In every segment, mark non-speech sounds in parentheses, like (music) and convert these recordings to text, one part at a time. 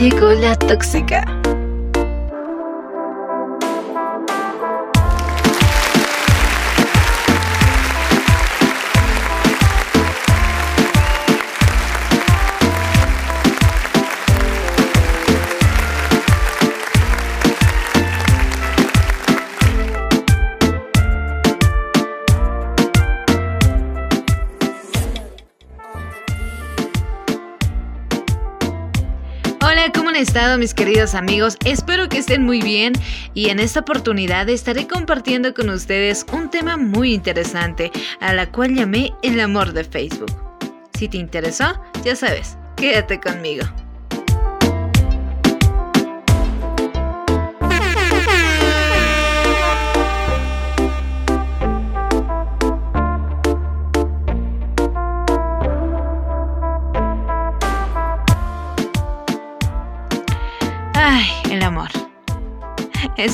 Llegó la tóxica. Estado mis queridos amigos? Espero que estén muy bien y en esta oportunidad estaré compartiendo con ustedes un tema muy interesante a la cual llamé el amor de Facebook. Si te interesó, ya sabes, quédate conmigo.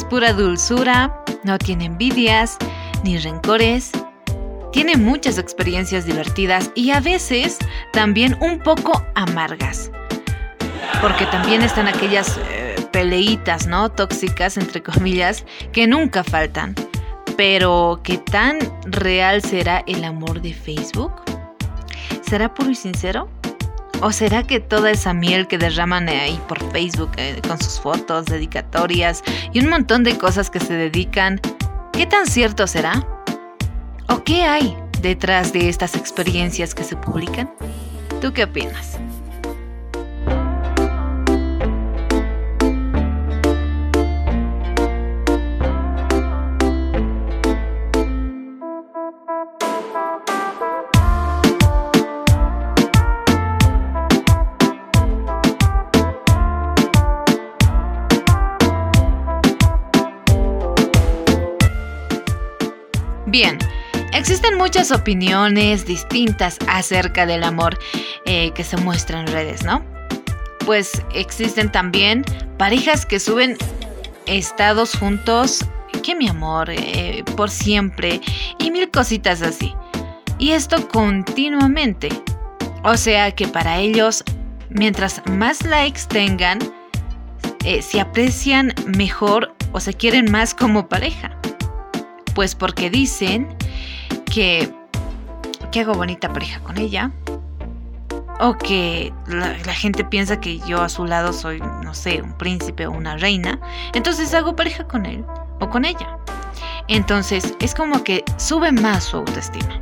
Pura dulzura, no tiene envidias ni rencores. Tiene muchas experiencias divertidas y a veces también un poco amargas. Porque también están aquellas eh, peleitas, ¿no? Tóxicas, entre comillas, que nunca faltan. Pero, ¿qué tan real será el amor de Facebook? ¿Será puro y sincero? ¿O será que toda esa miel que derraman ahí por Facebook eh, con sus fotos, dedicatorias y un montón de cosas que se dedican, qué tan cierto será? ¿O qué hay detrás de estas experiencias que se publican? ¿Tú qué opinas? Bien, existen muchas opiniones distintas acerca del amor eh, que se muestra en redes, ¿no? Pues existen también parejas que suben estados juntos, que mi amor, eh, por siempre, y mil cositas así. Y esto continuamente. O sea que para ellos, mientras más likes tengan, eh, se aprecian mejor o se quieren más como pareja. Pues porque dicen que, que hago bonita pareja con ella. O que la, gente piensa que yo a su lado soy, no sé, un príncipe o una reina. Entonces hago pareja con él o con ella. Entonces es como que sube más su autoestima.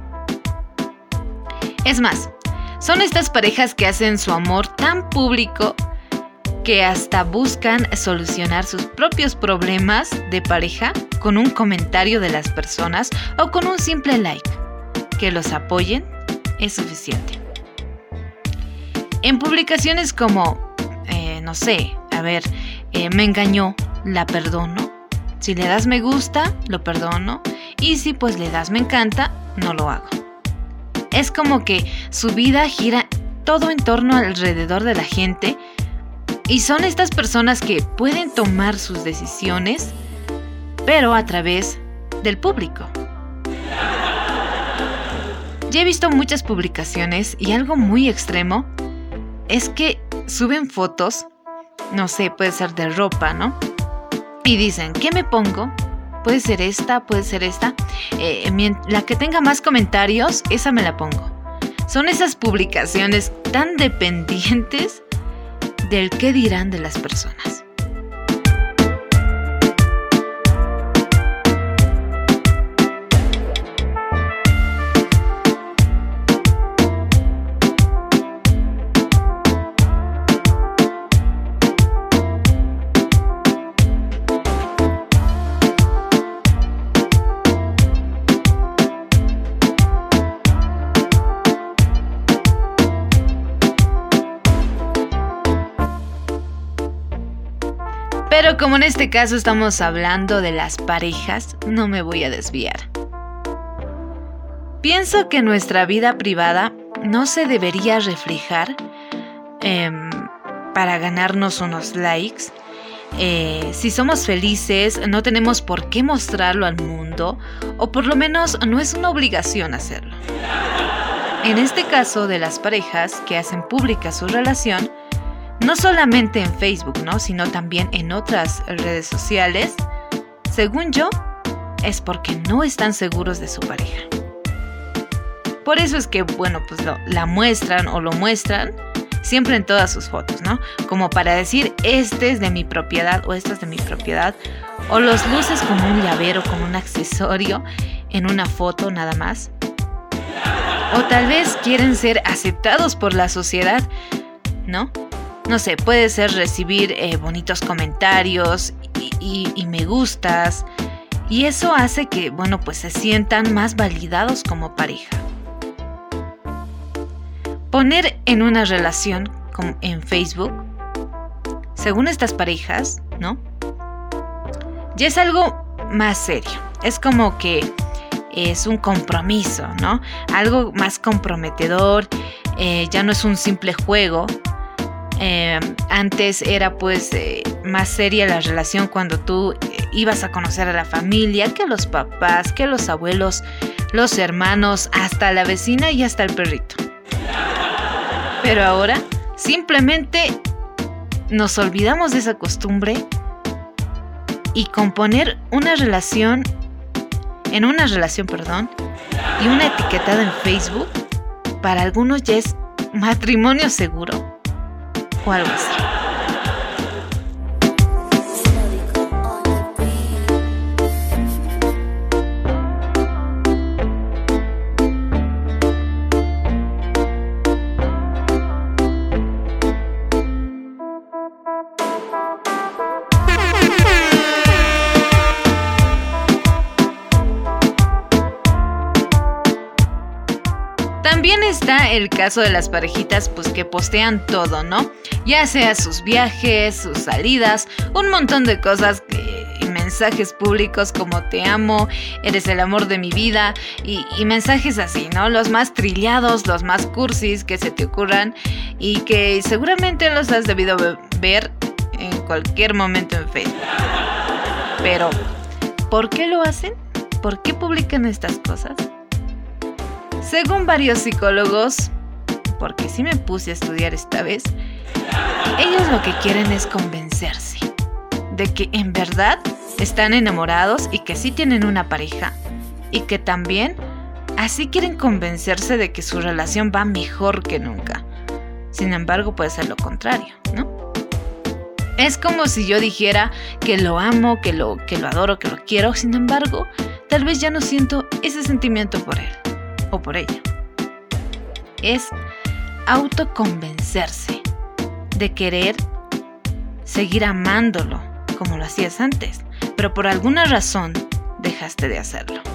Es más, son estas parejas que hacen su amor tan público que hasta buscan solucionar sus propios problemas de pareja con un comentario de las personas o con un simple like. Que los apoyen es suficiente. En publicaciones como, eh, no sé, a ver, eh, me engañó, la perdono. Si le das me gusta, lo perdono. Y si pues le das me encanta, no lo hago. Es como que su vida gira todo en torno alrededor de la gente y son estas personas que pueden tomar sus decisiones, pero a través del público. Ya he visto muchas publicaciones y algo muy extremo es que suben fotos, no sé, puede ser de ropa, ¿no? Y dicen, ¿qué me pongo? Puede ser esta, puede ser esta. Eh, la que tenga más comentarios, esa me la pongo. Son esas publicaciones tan (laughs) dependientes del qué dirán de las personas. En este caso estamos hablando de las parejas, no me voy a desviar. Pienso que nuestra vida privada no se debería reflejar em, para ganarnos unos likes. Eh, si somos felices, no tenemos por qué mostrarlo al mundo, o por lo menos no es una obligación hacerlo. En este caso de las parejas que hacen pública su relación, no solamente en Facebook, ¿no? Sino también en otras redes sociales, según yo, es porque no están seguros de su pareja. Por eso es que, bueno, pues la muestran o lo muestran siempre en todas sus fotos, ¿no? Como para decir, este es de mi propiedad o esta es de mi propiedad. O los luces como un llavero, como un accesorio en una foto nada más. O tal vez quieren ser aceptados por la sociedad, ¿no? No sé, puede ser recibir eh, bonitos comentarios y me gustas. Y eso hace que, bueno, pues se sientan más validados como pareja. Poner en una relación en Facebook, según estas parejas, ¿no? Ya es algo más serio. Es como que es un compromiso, ¿no? Algo más comprometedor. Eh, ya no es un simple juego. Eh, antes era pues eh, más seria la relación cuando tú ibas a conocer a la familia, que los papás, que los abuelos, los hermanos, hasta la vecina y hasta el perrito. Pero ahora simplemente nos olvidamos de esa costumbre y componer una relación, en una relación, perdón, y una etiquetada en Facebook, para algunos ya es matrimonio seguro o algo así. El caso de las parejitas pues que postean todo, ¿no? Ya sea sus viajes, sus salidas, un montón de cosas y mensajes públicos como te amo, eres el amor de mi vida y, mensajes así, ¿no? Los más trillados, los más cursis que se te ocurran y que seguramente los has debido ver en cualquier momento en Facebook. Pero, ¿por qué lo hacen? ¿Por qué publican estas cosas? Según varios psicólogos, porque sí me puse a estudiar esta vez, ellos lo que quieren es convencerse de que en verdad están enamorados y que sí tienen una pareja y que también así quieren convencerse de que su relación va mejor que nunca. Sin embargo, puede ser lo contrario, ¿no? Es como si yo dijera que lo amo, que lo, que lo adoro, que lo quiero, sin embargo, tal vez ya no siento ese sentimiento por él por ella. Es autoconvencerse de querer seguir amándolo como lo hacías antes, pero por alguna razón dejaste de hacerlo.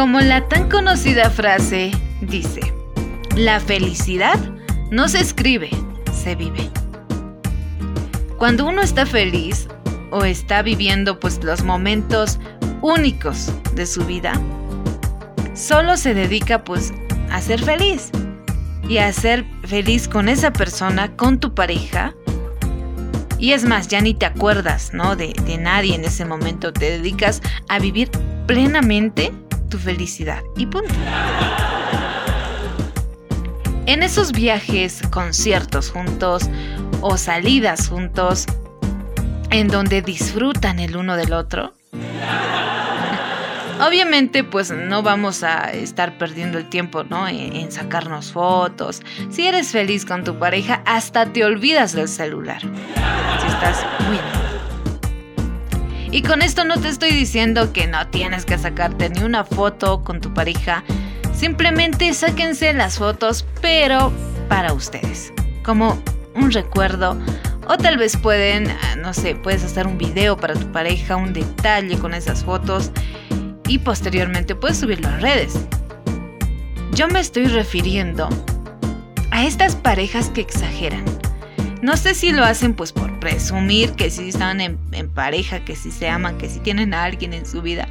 Como la tan conocida frase dice, la felicidad no se escribe, se vive. Cuando uno está feliz o está viviendo pues los momentos únicos de su vida, solo se dedica pues a ser feliz y a ser feliz con esa persona, con tu pareja. Y es más, ya ni te acuerdas, ¿no? De, de nadie en ese momento. Te dedicas a vivir plenamente tu felicidad y punto. En esos viajes, conciertos juntos o salidas juntos, en donde disfrutan el uno del otro, (laughs) Obviamente, pues no vamos a estar perdiendo el tiempo, ¿no? En, sacarnos fotos. Si eres feliz con tu pareja, hasta te olvidas del celular. Si estás muy y con esto no te estoy diciendo que no tienes que sacarte ni una foto con tu pareja. Simplemente sáquense las fotos, pero para ustedes. Como un recuerdo. O tal vez pueden, ah, no sé, puedes hacer un video para tu pareja, un detalle con esas fotos. Y posteriormente puedes subirlo a redes. Yo me estoy refiriendo a estas parejas que exageran no sé si lo hacen pues por presumir que sí están en, pareja, que sí se aman, que sí tienen a alguien en su vida.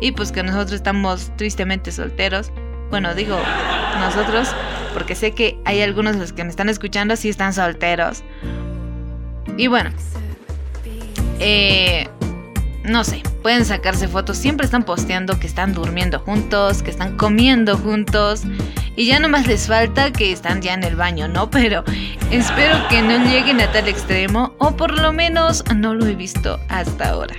Y pues que nosotros estamos tristemente solteros. Bueno, digo nosotros porque sé que hay algunos de los que me están escuchando sí están solteros. Y bueno, eh, no sé, pueden sacarse fotos, siempre están posteando que están durmiendo juntos, que están comiendo juntos y ya nomás les falta que están ya en el baño, ¿no? (laughs) Pero espero que no lleguen a tal extremo o por lo menos no lo he visto hasta ahora.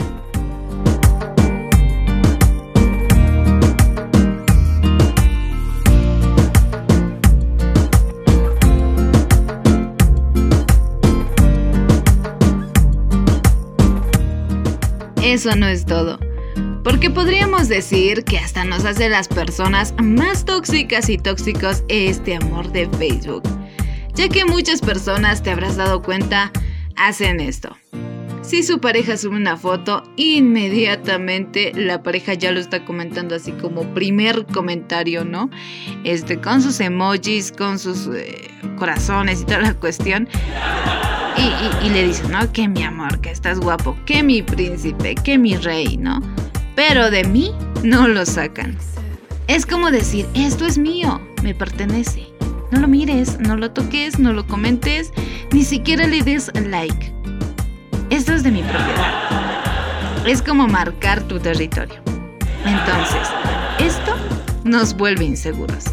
Eso no es todo. Porque podríamos decir que hasta nos hace las personas más tóxicas y tóxicos este amor de Facebook. Ya que muchas personas, te habrás dado cuenta, hacen esto. Si su pareja sube una foto, inmediatamente la pareja ya lo está comentando así como primer comentario, ¿no? Este, con sus emojis, con sus eh, corazones y toda la cuestión. Y, le dicen, ¿no? Que mi amor, que estás guapo, que mi príncipe, que mi rey, ¿no? pero de mí no lo sacan. Es como decir, esto es mío, me pertenece. No lo mires, no lo toques, no lo comentes, ni siquiera le des like. Esto es de mi propiedad. Es como marcar tu territorio. Entonces, esto nos vuelve inseguros.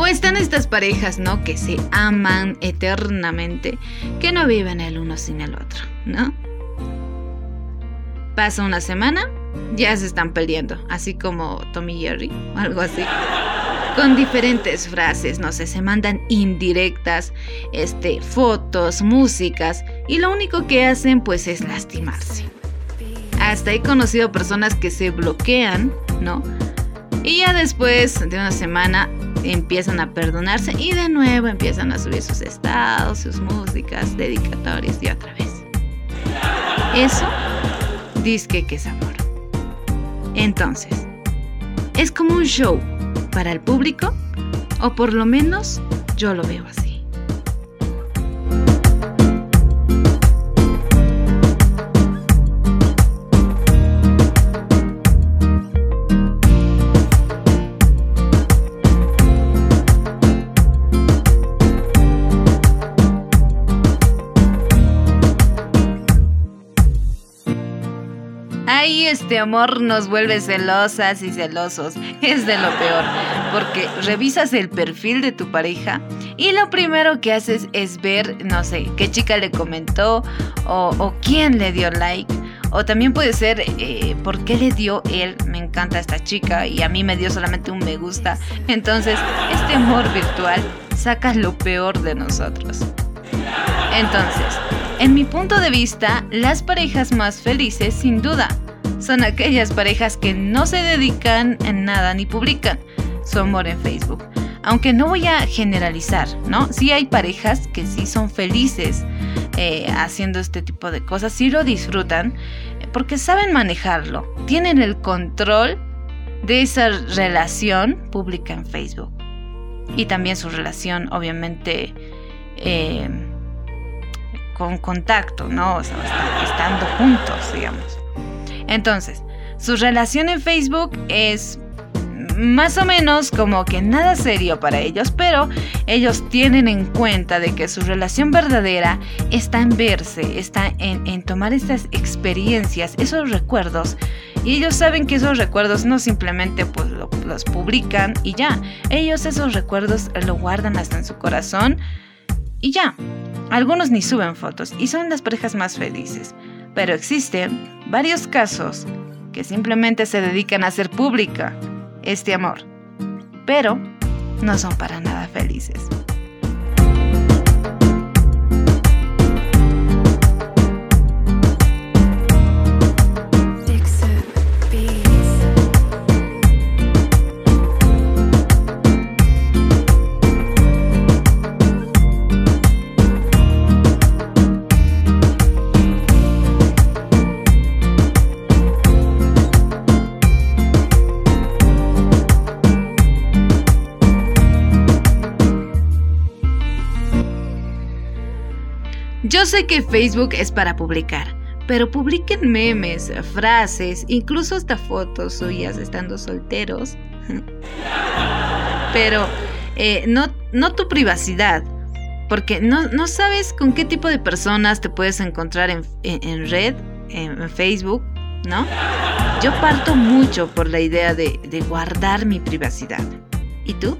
O están estas parejas, ¿no? Que se aman eternamente, que no viven el uno sin el otro, ¿no? Pasa una semana, ya se están peleando, así como Tommy y Jerry o algo así. Con diferentes frases, no sé, se mandan indirectas, este, fotos, músicas, y lo único que hacen pues es lastimarse. Hasta he conocido personas que se bloquean, ¿no? Y ya después de una semana empiezan a perdonarse y de nuevo empiezan a subir sus estados, sus músicas, dedicatorias y otra vez. Eso disque que es amor. Entonces, ¿es como un show para el público? O por lo menos yo lo veo así. Este amor nos vuelve celosas y celosos. (laughs) Es de lo peor, porque revisas el perfil de tu pareja y lo primero que haces es ver, no sé, qué chica le comentó o, quién le dio like. O también puede ser eh, por qué le dio él, me encanta esta chica y a mí me dio solamente un me gusta. Entonces, este amor virtual saca lo peor de nosotros. Entonces, en mi punto de vista, las parejas más felices, sin duda, son aquellas parejas que no se dedican en nada ni publican su amor en Facebook. Aunque no voy a generalizar, ¿no? Sí hay parejas que sí son felices eh, haciendo este tipo de cosas, sí lo disfrutan, porque saben manejarlo, tienen el control de esa relación pública en Facebook. Y también su relación, obviamente, eh, con contacto, ¿no? O sea, estando juntos, digamos. Entonces, su relación en Facebook es más o menos como que nada serio para ellos, pero ellos tienen en cuenta de que su relación verdadera está en verse, está en, tomar estas experiencias, esos recuerdos. Y ellos saben que esos recuerdos no simplemente pues, los publican y ya. Ellos esos recuerdos lo guardan hasta en su corazón y ya. Algunos ni suben fotos y son las parejas más felices pero existen varios casos que simplemente se dedican a hacer pública este amor, pero no son para nada felices. Sé que Facebook es para publicar, pero publiquen memes, frases, incluso hasta fotos suyas estando solteros. (laughs) pero eh, no, no tu privacidad, porque no, sabes con qué tipo de personas te puedes encontrar en, red, en, Facebook, ¿no? Yo parto mucho por la idea de, de guardar mi privacidad. ¿Y tú?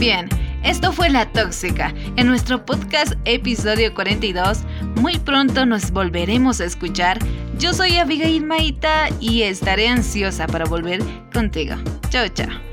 Bien, esto fue La Tóxica. En nuestro podcast episodio 42, muy pronto nos volveremos a escuchar. Yo soy Abigail Maita y estaré ansiosa para volver contigo. Chao, chao.